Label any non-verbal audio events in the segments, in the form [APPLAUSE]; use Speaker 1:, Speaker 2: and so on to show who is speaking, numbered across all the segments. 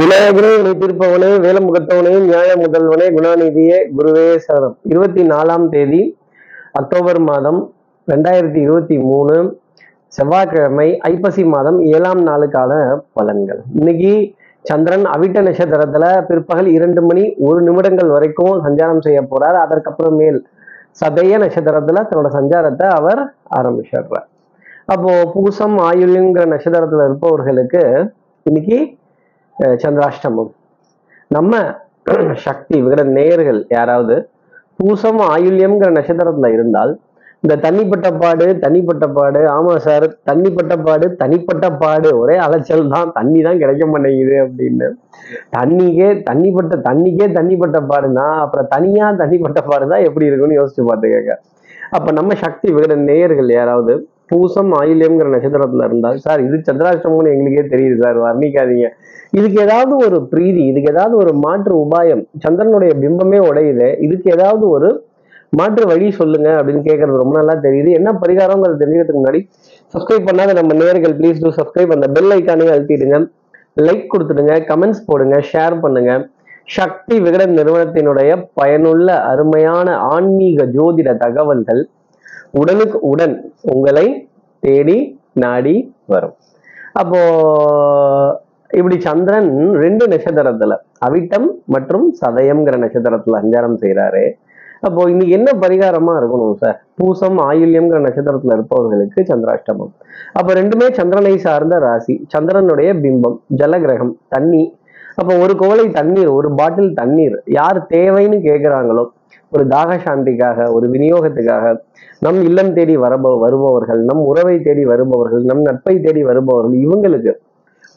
Speaker 1: விநாயகரே வினை தீர்ப்பவனே வேலமுகத்தவனே நியாய முதல்வனே குணாநிதியே குருவே சரணம். இருபத்தி நாலாம் தேதி அக்டோபர் மாதம் ரெண்டாயிரத்தி இருபத்தி மூணு செவ்வாய்க்கிழமை ஐப்பசி மாதம் ஏழாம் நாளுக்கான பலன்கள். இன்னைக்கு சந்திரன் அவிட்ட நட்சத்திரத்துல பிற்பகல் இரண்டு மணி ஒரு நிமிடங்கள் வரைக்கும் சஞ்சாரம் செய்ய போறார். அதற்கப்புறமேல் சதய நட்சத்திரத்துல தன்னோட சஞ்சாரத்தை அவர் ஆரம்பிச்சிடுறார். அப்போ பூசம் ஆயுள்ங்கிற நட்சத்திரத்துல இருப்பவர்களுக்கு இன்னைக்கு சந்திராஷ்டமம். நம்ம [CLEARS THROAT] சக்தி விகட நேயர்கள் யாராவது பூசம் ஆயுள்யம்ங்கிற நட்சத்திரத்துல இருந்தால் இந்த தண்ணிப்பட்ட பாடு தனிப்பட்ட பாடு ஆமா சார் தண்ணிப்பட்ட பாடு தனிப்பட்ட பாடு ஒரே அலைச்சல் தான் தண்ணி தான் கிடைக்க மாட்டேங்குது அப்படின்னு. தண்ணிக்கே தண்ணிப்பட்ட தண்ணிக்கே தண்ணிப்பட்ட பாடுனா அப்புறம் தனியா தண்ணிப்பட்ட பாடுதான் எப்படி இருக்கும்னு யோசிச்சு பார்த்துக்கங்க அப்ப நம்ம சக்தி விகட நேயர்கள் யாராவது பூசம் ஆயில்யம்ங்கிற நட்சத்திரத்துல இருந்தால் சார் இது சந்திராஷ்டமம்னு எங்களுக்கே தெரியுது சார். வர்ணிக்காதீங்க. இதுக்கு ஏதாவது ஒரு பிரீதி இதுக்கு ஏதாவது ஒரு மாற்று உபாயம் சந்திரனுடைய பிம்பமே உடையுது. இதுக்கு ஏதாவது ஒரு மாற்று வழி சொல்லுங்க அப்படின்னு கேட்கறது ரொம்ப நல்லா தெரியுது. என்ன பரிகாரங்கிறது தெரிஞ்சுக்கிறதுக்கு முன்னாடி சப்ஸ்கிரைப் பண்ணாத நம்ம நேர்கள் ப்ளீஸ் டூ சப்ஸ்கிரைப் அந்த பெல் ஐக்கானே அழுத்திடுங்க. லைக் கொடுத்துடுங்க கமெண்ட்ஸ் போடுங்க ஷேர் பண்ணுங்க. சக்தி விகடன் நிறுவனத்தினுடைய பயனுள்ள அருமையான ஆன்மீக ஜோதிட தகவல்கள் உடனுக்கு உடன் உங்களை தேடி நாடி வரும். அப்போ இப்படி சந்திரன் ரெண்டு நட்சத்திரத்துல அவிட்டம் மற்றும் சதயம்ங்கிற நட்சத்திரத்துல சஞ்சாரம் செய்யறாரு அப்போ இன்னைக்கு என்ன பரிகாரமா இருக்கணும் சார் பூசம் ஆயுள்யம்ங்கிற நட்சத்திரத்துல இருப்பவர்களுக்கு சந்திராஷ்டமம். அப்ப ரெண்டுமே சந்திரனை சார்ந்த ராசி. சந்திரனுடைய பிம்பம் ஜலகிரகம் தண்ணி. அப்போ ஒரு குவளை தண்ணீர் ஒரு பாட்டில் தண்ணீர் யார் தேவைன்னு கேட்குறாங்களோ ஒரு தாக சாந்திக்காக ஒரு விநியோகத்துக்காக நம் இல்லம் தேடி வரப வருபவர்கள் நம் உறவை தேடி வருபவர்கள் நம் நட்பை தேடி வருபவர்கள் இவங்களுக்கு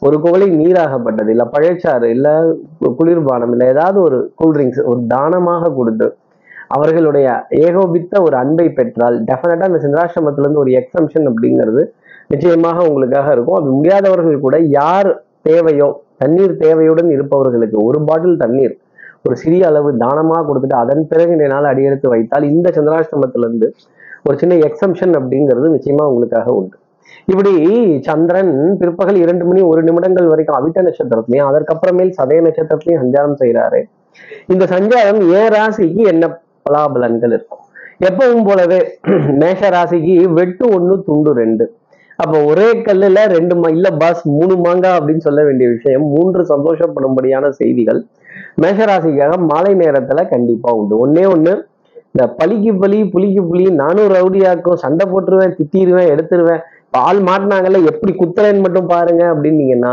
Speaker 1: ஒரு குவளை நீராகப்பட்டது இல்ல பழச்சாறு இல்ல குளிர்பானம் இல்ல ஏதாவது ஒரு கூல்ட்ரிங்க்ஸ் ஒரு தானமாக கொடுத்து அவர்களுடைய ஏகோபித்த ஒரு அன்பை பெற்றால் டெஃபினட்டாக அந்த சந்திராசிரமத்திலேருந்து ஒரு எக்ஸம்ஷன் அப்படிங்கிறது நிச்சயமாக உங்களுக்காக இருக்கும். அப்படி முடியாதவர்கள் கூட யார் தேவையோ தண்ணீர் தேவையுடன் இருப்பவர்களுக்கு ஒரு பாட்டில் தண்ணீர் ஒரு சிறிய அளவு தானமாக கொடுத்துட்டு அதன் பிறகு இந்த நாள் அடியெடுத்து வைத்தால் இந்த சந்திராஷ்டமத்திலிருந்து ஒரு சின்ன எக்ஸம்ஷன் அப்படிங்கிறது நிச்சயமா உங்களுக்காக உண்டு. இப்படி சந்திரன் பிற்பகல் இரண்டு மணி ஒரு நிமிடங்கள் வரைக்கும் அவிட்ட நட்சத்திரத்திலையும் அதற்கப்புறமேல் சதய நட்சத்திரத்திலையும் சஞ்சாரம் செய்கிறாரு. இந்த சஞ்சாரம் ஏ ராசிக்கு என்ன பலாபலன்கள் இருக்கும்? எப்பவும் போலவே [CLEARS THROAT] மேஷ ராசிக்கு வெட்டு ஒண்ணு துண்டு ரெண்டு. அப்போ ஒரே கல்லுல ரெண்டு மா இல்ல பாஸ் மூணு மாங்கா அப்படின்னு சொல்ல வேண்டிய விஷயம் மூன்று சந்தோஷப்படும்படியான செய்திகள் மேஷராசிக்காக மாலை நேரத்துல கண்டிப்பா உண்டு. ஒன்னே ஒண்ணு இந்த பலிக்கு பலி புளிக்கு புலி நானும் ரவுடியாக்கும் சண்டை போட்டுருவேன் திட்டிடுவேன் எடுத்துருவேன். பால் மாட்டினாங்கல்ல எப்படி குத்துறேன்னு மட்டும் பாருங்க அப்படின்னீங்கன்னா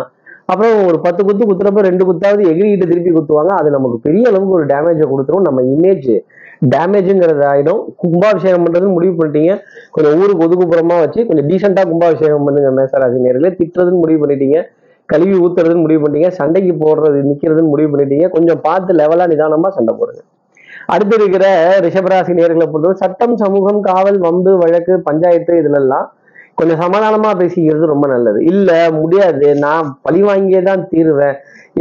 Speaker 1: அப்புறம் ஒரு பத்து குத்து குத்துறப்ப ரெண்டு குத்தாவது எகிரிக்கிட்டு திருப்பி குத்துவாங்க. அது நமக்கு பெரிய அளவுக்கு ஒரு டேமேஜை கொடுத்துரும். நம்ம இமேஜ் டேமேஜுங்கிறது ஆகிடும் கும்பாபிஷேகம் பண்றதுன்னு முடிவு பண்ணிட்டீங்க. கொஞ்சம் ஊருக்கு ஒதுக்குப்புறமா வச்சு கொஞ்சம் டீசெண்டா கும்பாபிஷேகம் பண்ணுங்க மேசராசி நேர்களே. திட்டுறதுன்னு முடிவு பண்ணிட்டீங்க. கழுவி ஊத்துறதுன்னு முடிவு பண்ணிட்டீங்க சண்டைக்கு போடுறது நிக்கிறதுன்னு முடிவு பண்ணிட்டீங்க. கொஞ்சம் பார்த்து லெவலா நிதானமா சண்டை போடுங்க. அடுத்து இருக்கிற ரிஷபராசி நேர்களை பொறுத்தவரை சட்டம் சமூகம் காவல் வம்பு வழக்கு பஞ்சாயத்து இதுல எல்லாம் கொஞ்சம் சமாதானமா பேசிக்கிறது ரொம்ப நல்லது. இல்ல முடியாது. நான் பழி வாங்கியே தான் தீருவேன்.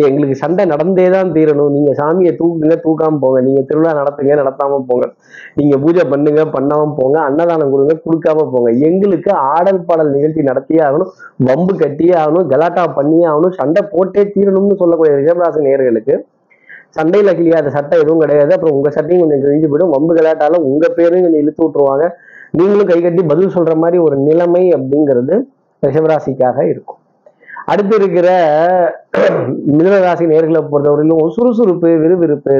Speaker 1: எங்களுக்கு சண்டை நடந்தே தான் தீரணும். நீங்க சாமியை தூக்குங்க தூக்காம போங்க. நீங்க திருவிழா நடத்துங்க நடத்தாம போங்க. நீங்க பூஜை பண்ணுங்க பண்ணாம போங்க. அன்னதானம் கொடுங்க கொடுக்காம போங்க. எங்களுக்கு ஆடல் பாடல் நிகழ்ச்சி நடத்தியே ஆகணும். வம்பு கட்டியே ஆகணும். கலாட்டா பண்ணியே ஆகணும். சண்டை போட்டே தீரணும்னு சொல்லக்கூடிய ரிஷபராசி நேர்களுக்கு சண்டையில கிளியாத சட்டை எதுவும் கிடையாது. அப்புறம் உங்க சட்டையும் கொஞ்சம் கிழிஞ்சு போயிடும். வம்பு கலாட்டால உங்க பேரையும் கொஞ்சம் இழுத்து விட்டுருவாங்க. நீங்களும் கை கட்டி பதில் சொல்ற மாதிரி ஒரு நிலைமை அப்படிங்கிறது ரிஷபராசிக்காக இருக்கும். அடுத்து இருக்கிற [CLEARS THROAT] மிதனராசி நேர்களை பொறுத்தவரையிலும் சுறுசுறுப்பு விறுவிறுப்பு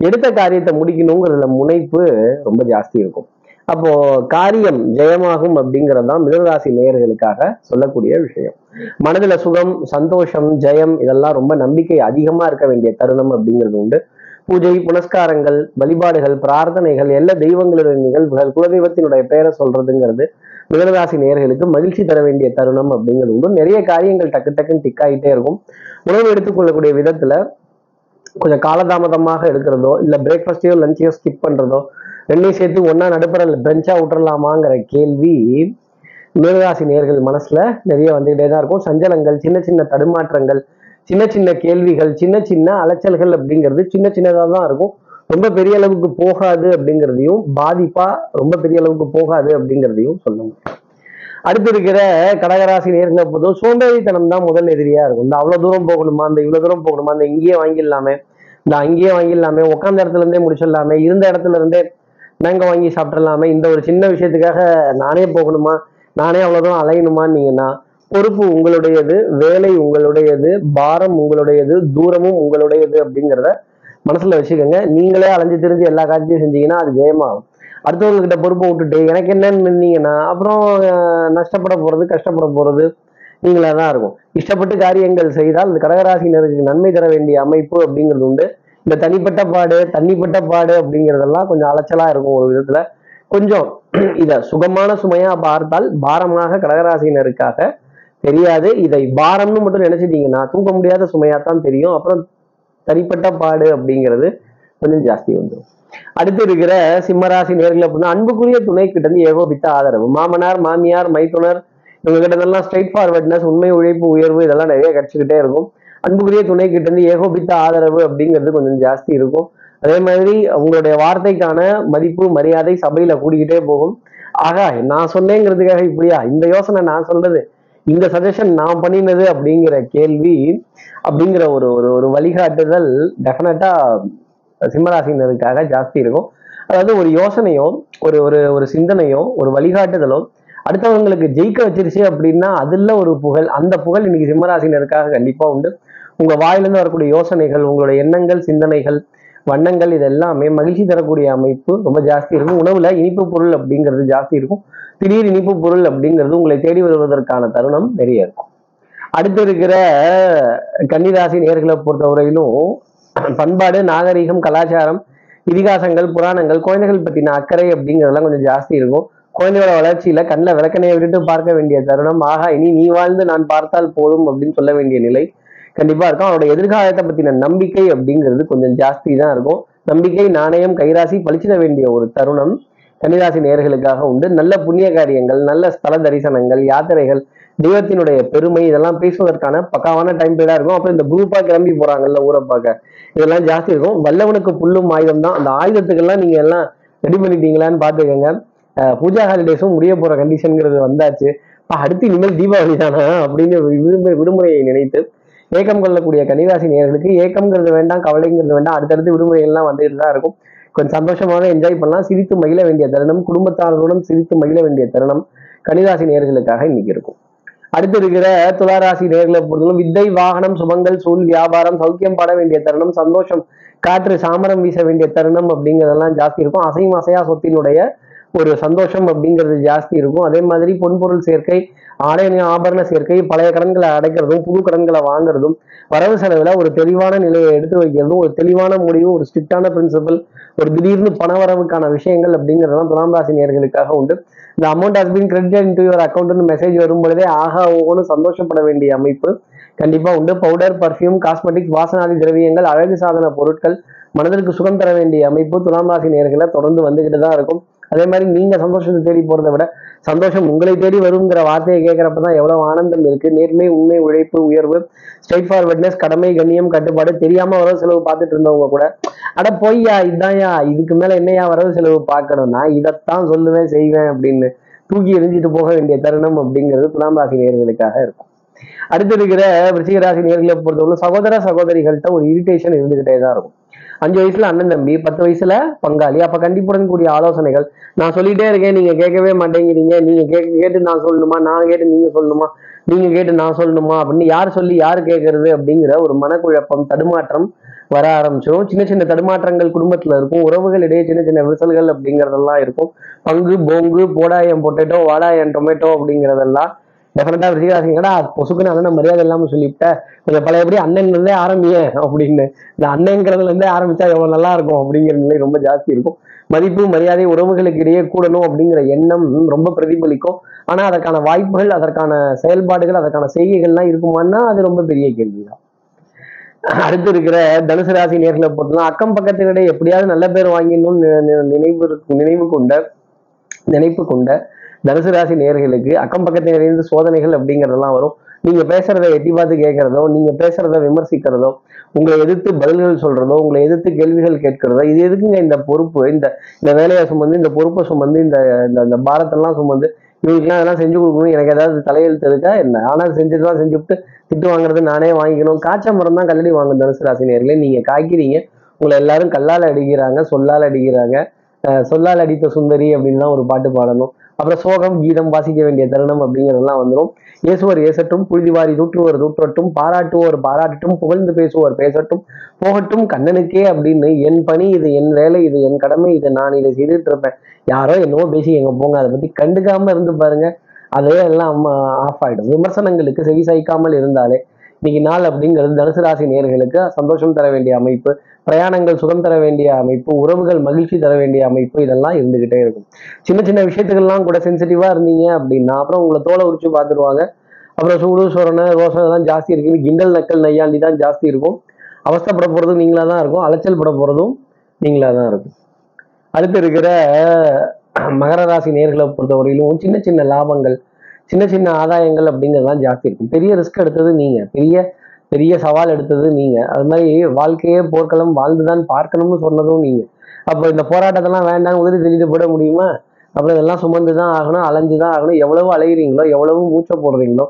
Speaker 1: எடுத்த காரியத்தை முடிக்கணுங்கிறதுல முனைப்பு ரொம்ப ஜாஸ்தி இருக்கும். அப்போ காரியம் ஜெயமாகும் அப்படிங்கிறது தான் மிதனராசி நேயர்களுக்காக சொல்லக்கூடிய விஷயம். மனதுல சுகம் சந்தோஷம் ஜெயம் இதெல்லாம் ரொம்ப நம்பிக்கை அதிகமா இருக்க வேண்டிய தருணம் அப்படிங்கிறது உண்டு. பூஜை புனஸ்காரங்கள் வழிபாடுகள் பிரார்த்தனைகள் எல்லா தெய்வங்களுடைய நிகழ்வுகள் குலதெய்வத்தினுடைய பெயரை சொல்றதுங்கிறது மிதனராசி நேர்களுக்கு மகிழ்ச்சி தர வேண்டிய தருணம் அப்படிங்கிறது உண்டு. நிறைய காரியங்கள் டக்கு டக்குன்னு டிக் ஆகிட்டே இருக்கும். உணவு எடுத்துக்கொள்ளக்கூடிய விதத்துல கொஞ்சம் காலதாமதமாக எடுக்கிறதோ இல்ல பிரேக்ஃபாஸ்டையோ லஞ்சையோ ஸ்கிப் பண்றதோ ரெண்டையும் சேர்த்து ஒன்னா நடுப்புற பிரெஞ்சா விட்டுறலாமாங்கிற கேள்வி மிருகராசி நேர்கள் மனசுல நிறைய வந்துகிட்டே தான் இருக்கும். சஞ்சலங்கள் சின்ன சின்ன தடுமாற்றங்கள் சின்ன சின்ன கேள்விகள் சின்ன சின்ன அலைச்சல்கள் அப்படிங்கிறது சின்ன சின்னதாக தான் இருக்கும். ரொம்ப பெரிய அளவுக்கு போகாது அப்படிங்கிறதையும் பாதிப்பா ரொம்ப பெரிய அளவுக்கு போகாது அப்படிங்கிறதையும் சொல்லுங்க. அடுத்து இருக்கிற கடகராசி நேர்களை பொறுத்தவரை சோம்பேறித்தனம் தான் முதல் எதிரியா இருக்கும். இந்த அவ்வளவு தூரம் போகணுமா? இந்த இவ்வளவு தூரம் போகணுமா? இந்த இங்கேயே வாங்கிடலாமே. இந்த அங்கேயே வாங்கிடலாமே. உட்காந்த இடத்துல இருந்தே முடிச்சிடலாமே. இருந்த இடத்துல இருந்தே மேங்க வாங்கி சாப்பிட்றலாமே இந்த ஒரு சின்ன விஷயத்துக்காக நானே போகணுமா? நானே அவ்வளவு தூரம் அலையணுமான்னீங்கன்னா பொறுப்பு உங்களுடையது வேலை உங்களுடையது பாரம் உங்களுடையது தூரமும் உங்களுடையது அப்படிங்கிறத மனசுல வச்சுக்கோங்க. நீங்களே அலைஞ்சு திரிஞ்சு எல்லா காட்சியும் செஞ்சீங்கன்னா அது ஜெயமாகும். அடுத்தவங்ககிட்ட பொறுப்பை விட்டுட்டு எனக்கு என்னன்னு நின்னீங்கன்னா அப்புறம் நஷ்டப்பட போறது கஷ்டப்பட போறது நீங்களா தான் இருக்கும். இஷ்டப்பட்டு காரியங்கள் செய்தால் இந்த கடகராசினருக்கு நன்மை தர வேண்டிய அமைப்பு அப்படிங்கிறது உண்டு. இந்த தனிப்பட்ட பாடு தண்ணிப்பட்ட பாடு அப்படிங்கிறதெல்லாம் கொஞ்சம் அலைச்சலா இருக்கும் ஒரு விதத்துல. கொஞ்சம் இதை சுகமான சுமையா பார்த்தால் பாரமாக கடகராசினருக்காக தெரியாது. இதை பாரம்னு மட்டும் நினைச்சிட்டீங்கன்னா தூக்க முடியாத சுமையாத்தான் தெரியும். அப்புறம் தனிப்பட்ட பாடு அப்படிங்கிறது கொஞ்சம் ஜாஸ்தி வந்துடும் அடுத்து இருக்கிற சிம்மராசி நேர்கள் அப்படின்னா அன்புக்குரிய துணை கிட்ட இருந்து ஏகோபித்த ஆதரவு. மாமனார் மாமியார் மைத்துனர் இவங்க கிட்ட இருந்தெல்லாம் ஸ்ட்ரைட் ஃபார்வர்ட்னஸ் உண்மை உழைப்பு உயர்வு இதெல்லாம் நிறைய கிடைச்சிக்கிட்டே இருக்கும். அன்புக்குரிய துணை கிட்ட இருந்து ஏகோபித்த ஆதரவு அப்படிங்கிறது கொஞ்சம் ஜாஸ்தி இருக்கும். அதே மாதிரி உங்களுடைய வார்த்தைக்கான மதிப்பு மரியாதை சபையில கூடிக்கிட்டே போகும். ஆகா நான் சொன்னேங்கிறதுக்காக இப்படியா? இந்த யோசனை நான் சொல்றது. இந்த சஜஷன் நான் பண்ணினது அப்படிங்கிற கேள்வி அப்படிங்கிற ஒரு ஒரு ஒரு வழிகாட்டுதல் டெஃபினட்டா சிம்மராசினருக்காக ஜாஸ்தி இருக்கும். அதாவது ஒரு யோசனையோ ஒரு ஒரு ஒரு சிந்தனையோ ஒரு வழிகாட்டுதலோ அடுத்தவங்களுக்கு ஜெயிக்க வச்சிருச்சு அப்படின்னா அதுல ஒரு புகழ் அந்த புகழ் இன்னைக்கு சிம்மராசினருக்காக கண்டிப்பா உண்டு. உங்க வாயிலிருந்து வரக்கூடிய யோசனைகள் உங்களுடைய எண்ணங்கள் சிந்தனைகள் வண்ணங்கள் இது எல்லாமே மகிழ்ச்சி தரக்கூடிய அமைப்பு ரொம்ப ஜாஸ்தி இருக்கும். உணவுல இனிப்பு பொருள் அப்படிங்கிறது ஜாஸ்தி இருக்கும். திடீர் இனிப்பு பொருள் அப்படிங்கிறது உங்களை தேடி வருவதற்கான தருணம் நிறைய இருக்கும். அடுத்து இருக்கிற கன்னிராசி நேர்களை பொறுத்தவரையிலும் பண்பாடு நாகரீகம் கலாச்சாரம் இதிகாசங்கள் புராணங்கள் குழந்தைகள் பத்தின அக்கறை அப்படிங்கிறதெல்லாம் கொஞ்சம் ஜாஸ்தி இருக்கும். குழந்தையோட வளர்ச்சியில கண்ணில் விளக்கணையை விட்டுட்டு பார்க்க வேண்டிய தருணம். ஆகா இனி நீ வாழ்ந்து நான் பார்த்தால் போதும் அப்படின்னு சொல்ல வேண்டிய நிலை. கண்டிப்பா இருக்கும். அவரோட எதிர்காலத்தை பத்தின நம்பிக்கை அப்படிங்கிறது கொஞ்சம் ஜாஸ்தி தான் இருக்கும். நம்பிக்கை நாணயம் கைராசி பளிச்சிட வேண்டிய ஒரு தருணம் கன்னிராசி நேர்களுக்காக உண்டு. நல்ல புண்ணிய காரியங்கள் நல்ல ஸ்தல தரிசனங்கள் யாத்திரைகள் தெய்வத்தினுடைய பெருமை இதெல்லாம் பேசுவதற்கான பக்காவான டைம் பீரியடா இருக்கும். அப்புறம் இந்த குரூப்பா கிளம்பி போறாங்கல்ல ஊரை பார்க்க. இதெல்லாம் ஜாஸ்தி இருக்கும். வல்லவனுக்கு புல்லும் ஆயுதம் தான். அந்த ஆயுதத்துக்கெல்லாம் நீங்க எல்லாம் ரெடி பண்ணிட்டீங்களான்னு பாத்துக்கோங்க பூஜா ஹாலிடேஸும் முடிய போற கண்டிஷன்ங்கிறது வந்தாச்சு. அடுத்து இனிமேல் தீபாவளி தானா? அப்படின்னு விடுமுறை விடுமுறையை நினைத்து ஏக்கம் கொள்ளக்கூடிய கன்னிராசி நேயர்களுக்கு ஏக்கம்ங்கிறது வேண்டாம் கவலைங்கிறது வேண்டாம். அடுத்தடுத்து விடுமுறைகள்லாம் வந்துட்டு தான் இருக்கும். கொஞ்சம் சந்தோஷமாக என்ஜாய் பண்ணலாம். சிரித்து மகிழ வேண்டிய தருணம் குடும்பத்தார்களுடன் சிரித்து மகிழ வேண்டிய தருணம் கன்னிராசி நேர்களுக்காக இன்னைக்கு இருக்கும். அடுத்து இருக்கிற துளாராசி நேர்களை பொறுத்தவரை வித்தை வாகனம் சுபங்கள் சூழ் வியாபாரம் சௌக்கியம் பாட வேண்டிய தருணம் சந்தோஷம் காற்று சாமரம் வீச வேண்டிய தருணம் அப்படிங்கிறதெல்லாம் ஜாஸ்தி இருக்கும். அசையும் அசையா சொத்தினுடைய ஒரு சந்தோஷம் அப்படிங்கிறது ஜாஸ்தி இருக்கும். அதே மாதிரி பொன்பொருள் சேர்க்கை ஆடை ஆபரண சேர்க்கை பழைய கடன்களை அடைக்கிறதும் புது கடன்களை வாங்குறதும் வரவு செலவில் ஒரு தெளிவான நிலையை எடுத்து வைக்கிறதும் ஒரு தெளிவான முடிவு ஒரு ஸ்ட்ரிக்டான பிரின்சிபல் ஒரு திடீர்னு பண வரவுக்கான விஷயங்கள் அப்படிங்கிறதெல்லாம் துலாம் ராசி நேர்களுக்காக உண்டு. இந்த amount has been credit into your அக்கௌண்ட்னு message வரும் பொழுதே ஆகா ஓகோன்னு சந்தோஷப்பட வேண்டிய அமைப்பு கண்டிப்பாக உண்டு. பவுடர் பர்ஃப்யூம் காஸ்மெட்டிக்ஸ் வாசனாதி திரவியங்கள் அழகு சாதன பொருட்கள் மனதிற்கு சுகம் தர வேண்டிய அமைப்பு துலாம் ராசி நேர்களை தொடர்ந்து வந்துகிட்டு தான் இருக்கும். அதே மாதிரி நீங்க சந்தோஷத்தை தேடி போறதை விட சந்தோஷம் உங்களை தேடி வருங்கிற வார்த்தையை கேட்கிறப்ப தான் எவ்வளவு ஆனந்தம் இருக்கு. நேர்மை உண்மை உழைப்பு உயர்வு ஸ்ட்ரைட் ஃபார்வர்ட்னஸ் கடமை கண்ணியம் கட்டுப்பாடு தெரியாம வரவு செலவு பார்த்துட்டு இருந்தவங்க கூட அட பொய்யா இதான்யா இதுக்கு மேல என்னையா வரவு செலவு பார்க்கணும்னா இதைத்தான் சொல்லுவேன் செய்வேன் அப்படின்னு தூக்கி எரிஞ்சிட்டு போக வேண்டிய தருணம் அப்படிங்கிறது துலாம் ராசி நேர்களுக்காக இருக்கும். அடுத்து இருக்கிற விருச்சிக ராசி நேர்களை பொறுத்தவரை சகோதர சகோதரிகள்கிட்ட ஒரு இரிட்டேஷன் இருந்துகிட்டே தான் இருக்கும். அஞ்சு வயசுல அண்ணன் தம்பி பத்து வயசுல பங்காளி. அப்ப கண்டிப்புடன் கூடிய ஆலோசனைகள். நான் சொல்லிட்டே இருக்கேன் நீங்க கேட்கவே மாட்டேங்கிறீங்க. நீங்க கேட்க கேட்டு நான் சொல்லணுமா? நான் கேட்டு நீங்க சொல்லணுமா? நீங்க கேட்டு நான் சொல்லணுமா? அப்படின்னு யார் சொல்லி யார் கேட்கறது அப்படிங்கிற ஒரு மனக்குழப்பம் தடுமாற்றம் வர ஆரம்பிச்சிடும் சின்ன சின்ன தடுமாற்றங்கள் குடும்பத்துல இருக்கும். உறவுகள் இடையே சின்ன சின்ன விரிசல்கள் அப்படிங்கறதெல்லாம் இருக்கும். பங்கு போங்கு போடாயம் பொட்டேட்டோ வாடாயம் டொமேட்டோ அப்படிங்கறதெல்லாம் டெஃபினட்டா விஜயராசிங்கடா பொசுக்குன்னு அண்ணன் மரியாதை இல்லாம சொல்லிவிட்டேன் கொஞ்சம் பழையபடி அண்ணன்ல இருந்தே அப்படின்னு. இந்த அண்ணங்கிறதுல இருந்தே ஆரம்பிச்சா எவ்வளவு நல்லா இருக்கும் அப்படிங்கிற நிலை ரொம்ப ஜாஸ்தி இருக்கும். மதிப்பு மரியாதை உறவுகளுக்கு இடையே கூடணும் அப்படிங்கிற எண்ணம் ரொம்ப பிரதிபலிக்கும். ஆனா அதற்கான வாய்ப்புகள் அதற்கான செயல்பாடுகள் அதற்கான செய்கைகள்லாம் இருக்குமான்னா அது ரொம்ப பெரிய கேள்விதான். அடுத்து இருக்கிற தனுசு ராசி நேர்களை பொறுத்தலாம் அக்கம் பக்கத்தினிடையே எப்படியாவது நல்ல பேர் வாங்கிடணும்னு நி- நி- நினைவு நினைவு கொண்ட நினைப்பு கொண்ட தனுசு ராசி நேர்களுக்கு அக்கம் பக்கத்தினரிலிருந்து சோதனைகள் அப்படிங்கறதெல்லாம் வரும். நீங்க பேசுறத எட்டி பார்த்து கேட்கறதோ நீங்க பேசுறத விமர்சிக்கிறதோ உங்களை எதிர்த்து பதில்கள் சொல்றதோ உங்களை எதிர்த்து கேள்விகள் கேட்கிறதோ இது எதுக்குங்க இந்த பொறுப்பு? இந்த இந்த வேலையை சுமந்து இந்த பொறுப்பை சுமந்து இந்த இந்த- இந்த பாரத்தெல்லாம் சுமந்து இவங்களுக்குலாம் அதெல்லாம் செஞ்சு கொடுக்கணும் எனக்கு ஏதாவது தலையெழுத்து இருக்கா? என்ன? ஆனால் செஞ்சது தான் செஞ்சுவிட்டு திட்டு வாங்குறது நானே வாங்கிக்கணும். காய்ச்ச மரம் தான் கல்லடி வாங்கும் தனுசு ராசி நேர்களே. நீங்க காய்க்கிறீங்க. உங்களை எல்லாரும் கல்லால் அடிக்கிறாங்க சொல்லால் அடிக்கிறாங்க. சொல்லால் அடித்த சுந்தரி அப்படின்னு தான் ஒரு பாட்டு பாடணும். அப்புறம் சோகம் கீதம் வாசிக்க வேண்டிய தருணம் அப்படிங்கிறதெல்லாம் வந்துடும் இயேசுவர் ஏசட்டும் புழுதிவாரி தூற்றுவர் தூற்றட்டும் பாராட்டுவோர் பாராட்டட்டும் புகழ்ந்து பேசுவோர் பேசட்டும் போகட்டும் கண்ணனுக்கே அப்படின்னு என் பணி இது என் வேலை இது என் கடமை இது நான் இதை செய்துட்டு இருப்பேன். யாரோ என்னவோ பேசி எங்க போங்க அதை பத்தி கண்டுக்காம இருந்து பாருங்க. அதே எல்லாம் ஆஃப் ஆயிடும். விமர்சனங்களுக்கு செவி சாய்க்காமல் இருந்தாலே இன்னைக்கு நாள் அப்படிங்கிறது தனுசு ராசி நேர்களுக்கு சந்தோஷம் தர வேண்டிய அமைப்பு பிரயாணங்கள் சுகம் தர வேண்டிய அமைப்பு உறவுகள் மகிழ்ச்சி தர வேண்டிய அமைப்பு இதெல்லாம் இருந்துகிட்டே இருக்கும். சின்ன சின்ன விஷயத்துக்கெல்லாம் கூட சென்சிட்டிவா இருந்தீங்க அப்படின்னா அப்புறம் உங்களை தோலை உரிச்சு பார்த்துருவாங்க. அப்புறம் சூடு சொரணை ரோசனை தான் ஜாஸ்தி இருக்குது கிண்டல் நக்கல் நையாண்டி தான் ஜாஸ்தி இருக்கும். அவஸ்தப்பட போகிறதும் நீங்களாக தான் இருக்கும். அலைச்சல் பட போகிறதும் நீங்களாக தான் இருக்கும். அடுத்து இருக்கிற மகர ராசி நேர்களை பொறுத்தவரையிலும் சின்ன சின்ன லாபங்கள் சின்ன சின்ன ஆதாயங்கள் அப்படிங்கிறதுலாம் ஜாஸ்தி இருக்கும். பெரிய ரிஸ்க் எடுத்தது நீங்க. பெரிய பெரிய சவால் எடுத்தது நீங்க. அது மாதிரி வாழ்க்கையே போர்க்களம் வாழ்ந்துதான் பார்க்கணும்னு சொன்னதும் நீங்க. அப்போ இந்த போராட்டத்தெல்லாம் வேண்டாம் உதவி தெரிவித்து போட முடியுமா? அப்புறம் இதெல்லாம் சுமந்து தான் ஆகணும் அலைஞ்சு தான் ஆகணும். எவ்வளவு அலைகிறீங்களோ எவ்வளவு மூச்சை போடுறீங்களோ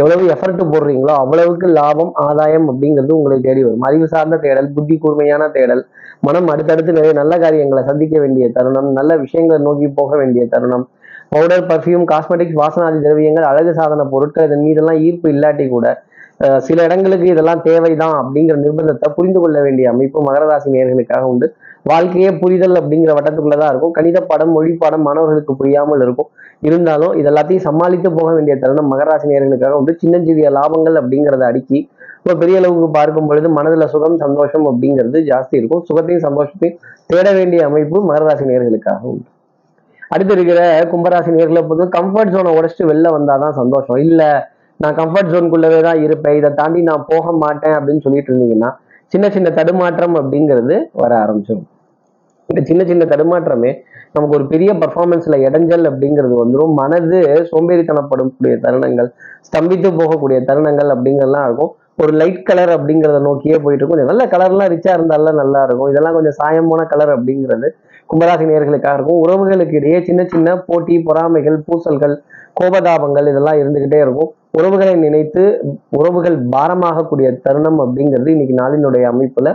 Speaker 1: எவ்வளவு எஃபர்ட் போடுறீங்களோ அவ்வளவுக்கு லாபம் ஆதாயம் அப்படிங்கிறது உங்களை தேடி வரும். அறிவு சார்ந்த தேடல் புத்தி கூர்மையான தேடல் மனம் அடுத்தடுத்து நிறைய நல்ல காரியங்களை சந்திக்க வேண்டிய தருணம் நல்ல விஷயங்களை நோக்கி போக வேண்டிய தருணம் பவுடர் பர்ஃப்யூம் காஸ்மெட்டிக்ஸ் வாசனாதி திரவியங்கள் அழகு சாதன பொருட்கள் இதன் மீதெல்லாம் ஈர்ப்பு இல்லாட்டி கூட சில இடங்களுக்கு இதெல்லாம் தேவைதான் அப்படிங்கிற நிர்பந்தத்தை புரிந்து கொள்ள வேண்டிய அமைப்பு மகரராசி நேர்களுக்காக உண்டு. வாழ்க்கையே புரிதல் அப்படிங்கிற வட்டத்துக்குள்ளதான் இருக்கும். கணித பாடம் மொழி பாடம் மாணவர்களுக்கு புரியாமல் இருக்கும். இருந்தாலும் இது எல்லாத்தையும் சமாளித்து போக வேண்டிய தருணம் மகராசி நேர்களுக்காக உண்டு. சின்னஞ்சிறிய லாபங்கள் அப்படிங்கிறத அடுக்கி இப்போ பெரிய அளவுக்கு பார்க்கும் பொழுது மனதில் சுகம் சந்தோஷம் அப்படிங்கிறது ஜாஸ்தி இருக்கும். சுகத்தையும் சந்தோஷத்தையும் தேட வேண்டிய அமைப்பு மகராசி நேர்களுக்காக உண்டு. அடுத்து இருக்கிற கும்பராசி நேர்களை பொறுத்து கம்ஃபர்ட் ஜோனை உடைச்சிட்டு வெளில வந்தாதான் சந்தோஷம். இல்ல நான் கம்ஃபர்ட் ஜோனுக்குள்ளவே தான் இருப்பேன். இதை தாண்டி நான் போக மாட்டேன் அப்படின்னு சொல்லிட்டு இருந்தீங்கன்னா சின்ன சின்ன தடுமாற்றம் அப்படிங்கிறது வர ஆரம்பிச்சிடும் இந்த சின்ன சின்ன தடுமாற்றமே நமக்கு ஒரு பெரிய பர்ஃபார்மன்ஸ்ல இடைஞ்சல் அப்படிங்கிறது வந்துடும் மனது சோம்பேறித்தனப்படக்கூடிய தருணங்கள் ஸ்தம்பித்து போகக்கூடிய தருணங்கள் அப்படிங்கிறதுலாம் இருக்கும். ஒரு லைட் கலர் அப்படிங்கிறத நோக்கியே போயிட்டு இருக்கும். கொஞ்சம் நல்ல கலர்லாம் ரிச்சா இருந்தாலும் நல்லா இருக்கும். இதெல்லாம் கொஞ்சம் சாயம் போன கலர் அப்படிங்கிறது கும்பராசி நேர்களுக்காக இருக்கும். உறவுகளுக்கு இடையே சின்ன சின்ன போட்டி பொறாமைகள் பூசல்கள் கோபதாபங்கள் இதெல்லாம் இருந்துகிட்டே இருக்கும். உறவுகளை நினைத்து உறவுகள் பாரமாகக்கூடிய தருணம் அப்படிங்கிறது இன்னைக்கு நாளினுடைய அமைப்புல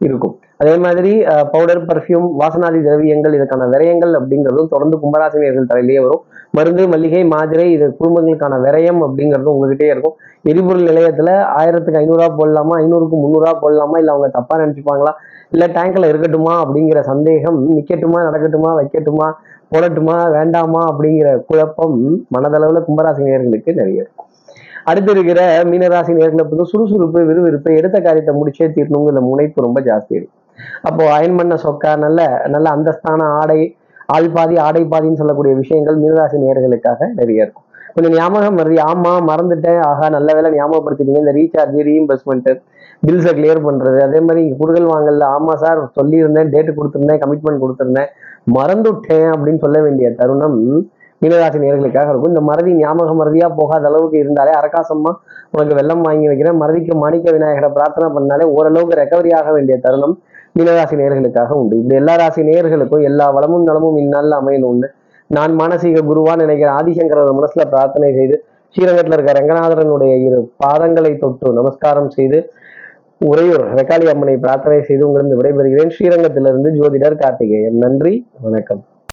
Speaker 1: இருக்கும். அதே மாதிரி பவுடர் பர்ஃப்யூம் வாசனாதி திரவியங்கள் இதுக்கான விரயங்கள் அப்படிங்கிறதும் தொடர்ந்து கும்பராசினியர்கள் தலையிலேயே வரும். மருந்து மல்லிகை மாதிரை இது குடும்பங்களுக்கான விரயம் அப்படிங்கிறதும் உங்ககிட்டயே இருக்கும். எரிபொருள் நிலையத்துல ஆயிரத்துக்கு ஐநூறுரூவா போடலாமா? ஐநூறுக்கு முந்நூறுரூவா போடலாமா? இல்லை அவங்க தப்பா நினைச்சுப்பாங்களா? இல்லை டேங்க்கில் இருக்கட்டுமா அப்படிங்கிற சந்தேகம் நிற்கட்டுமா நடக்கட்டுமா வைக்கட்டுமா போடட்டுமா வேண்டாமா அப்படிங்கிற குழப்பம் மனதளவுல கும்பராசி நேர்களுக்கு நிறைய இருக்கும். அடுத்து இருக்கிற மீனராசி நேர்களை பொறுத்து சுறுசுறுப்பு விறுவிறுப்பு எடுத்த காரியத்தை முடிச்சே தீரணுங்கிற முனைப்பு ரொம்ப ஜாஸ்தி இருக்கும். அப்போ அயன் பண்ண சொக்கா நல்ல நல்ல அந்தஸ்தான ஆடை ஆள் பாதி ஆடை பாதின்னு சொல்லக்கூடிய விஷயங்கள் மீனராசி நேர்களுக்காக நிறைய இருக்கும். கொஞ்சம் ஞாபகம் வருது ஆமா மறந்துட்டேன் ஆஹா நல்ல வேலை ஞாபகப்படுத்திட்டீங்க இந்த ரீசார்ஜ் ரீஇம்பர்ஸ்மெண்ட் பில்ஸை கிளியர் பண்றது. அதே மாதிரி இங்க வாங்கல ஆமா சார் சொல்லியிருந்தேன் டேட்டு கொடுத்துருந்தேன் கமிட்மெண்ட் கொடுத்துருந்தேன். மறந்துட்டேன் அப்படின்னு சொல்ல வேண்டிய தருணம் மீனராசி நேர்களுக்காக இருக்கும். இந்த மறதி ஞாபக மறதியாக போகாத அளவுக்கு இருந்தாலே அரகாசமா உனக்கு வெள்ளம் வாங்கி வைக்கிறேன். மறதிக்கு மாணிக்க விநாயகரை பிரார்த்தனை பண்ணாலே ஓரளவுக்கு ரெக்கவரி ஆக வேண்டிய தருணம் மீனராசி நேர்களுக்காக உண்டு. இந்த எல்லா ராசி நேர்களுக்கும் எல்லா வளமும் நலமும் இந்நாளில் அமையணும்னு நான் மானசீக குருவா நினைக்கிற ஆதிசங்கரர் மனசுல பிரார்த்தனை செய்து ஸ்ரீரங்கத்தில் இருக்க ரங்கநாதரனுடைய இரு பாதங்களை தொட்டு நமஸ்காரம் செய்து உறையூர் ரெக்காளி அம்மனை பிரார்த்தனை செய்து உங்களிருந்து விடைபெறுகிறேன். ஸ்ரீரங்கத்திலிருந்து ஜோதிடர் கார்த்திகேயன். நன்றி வணக்கம்.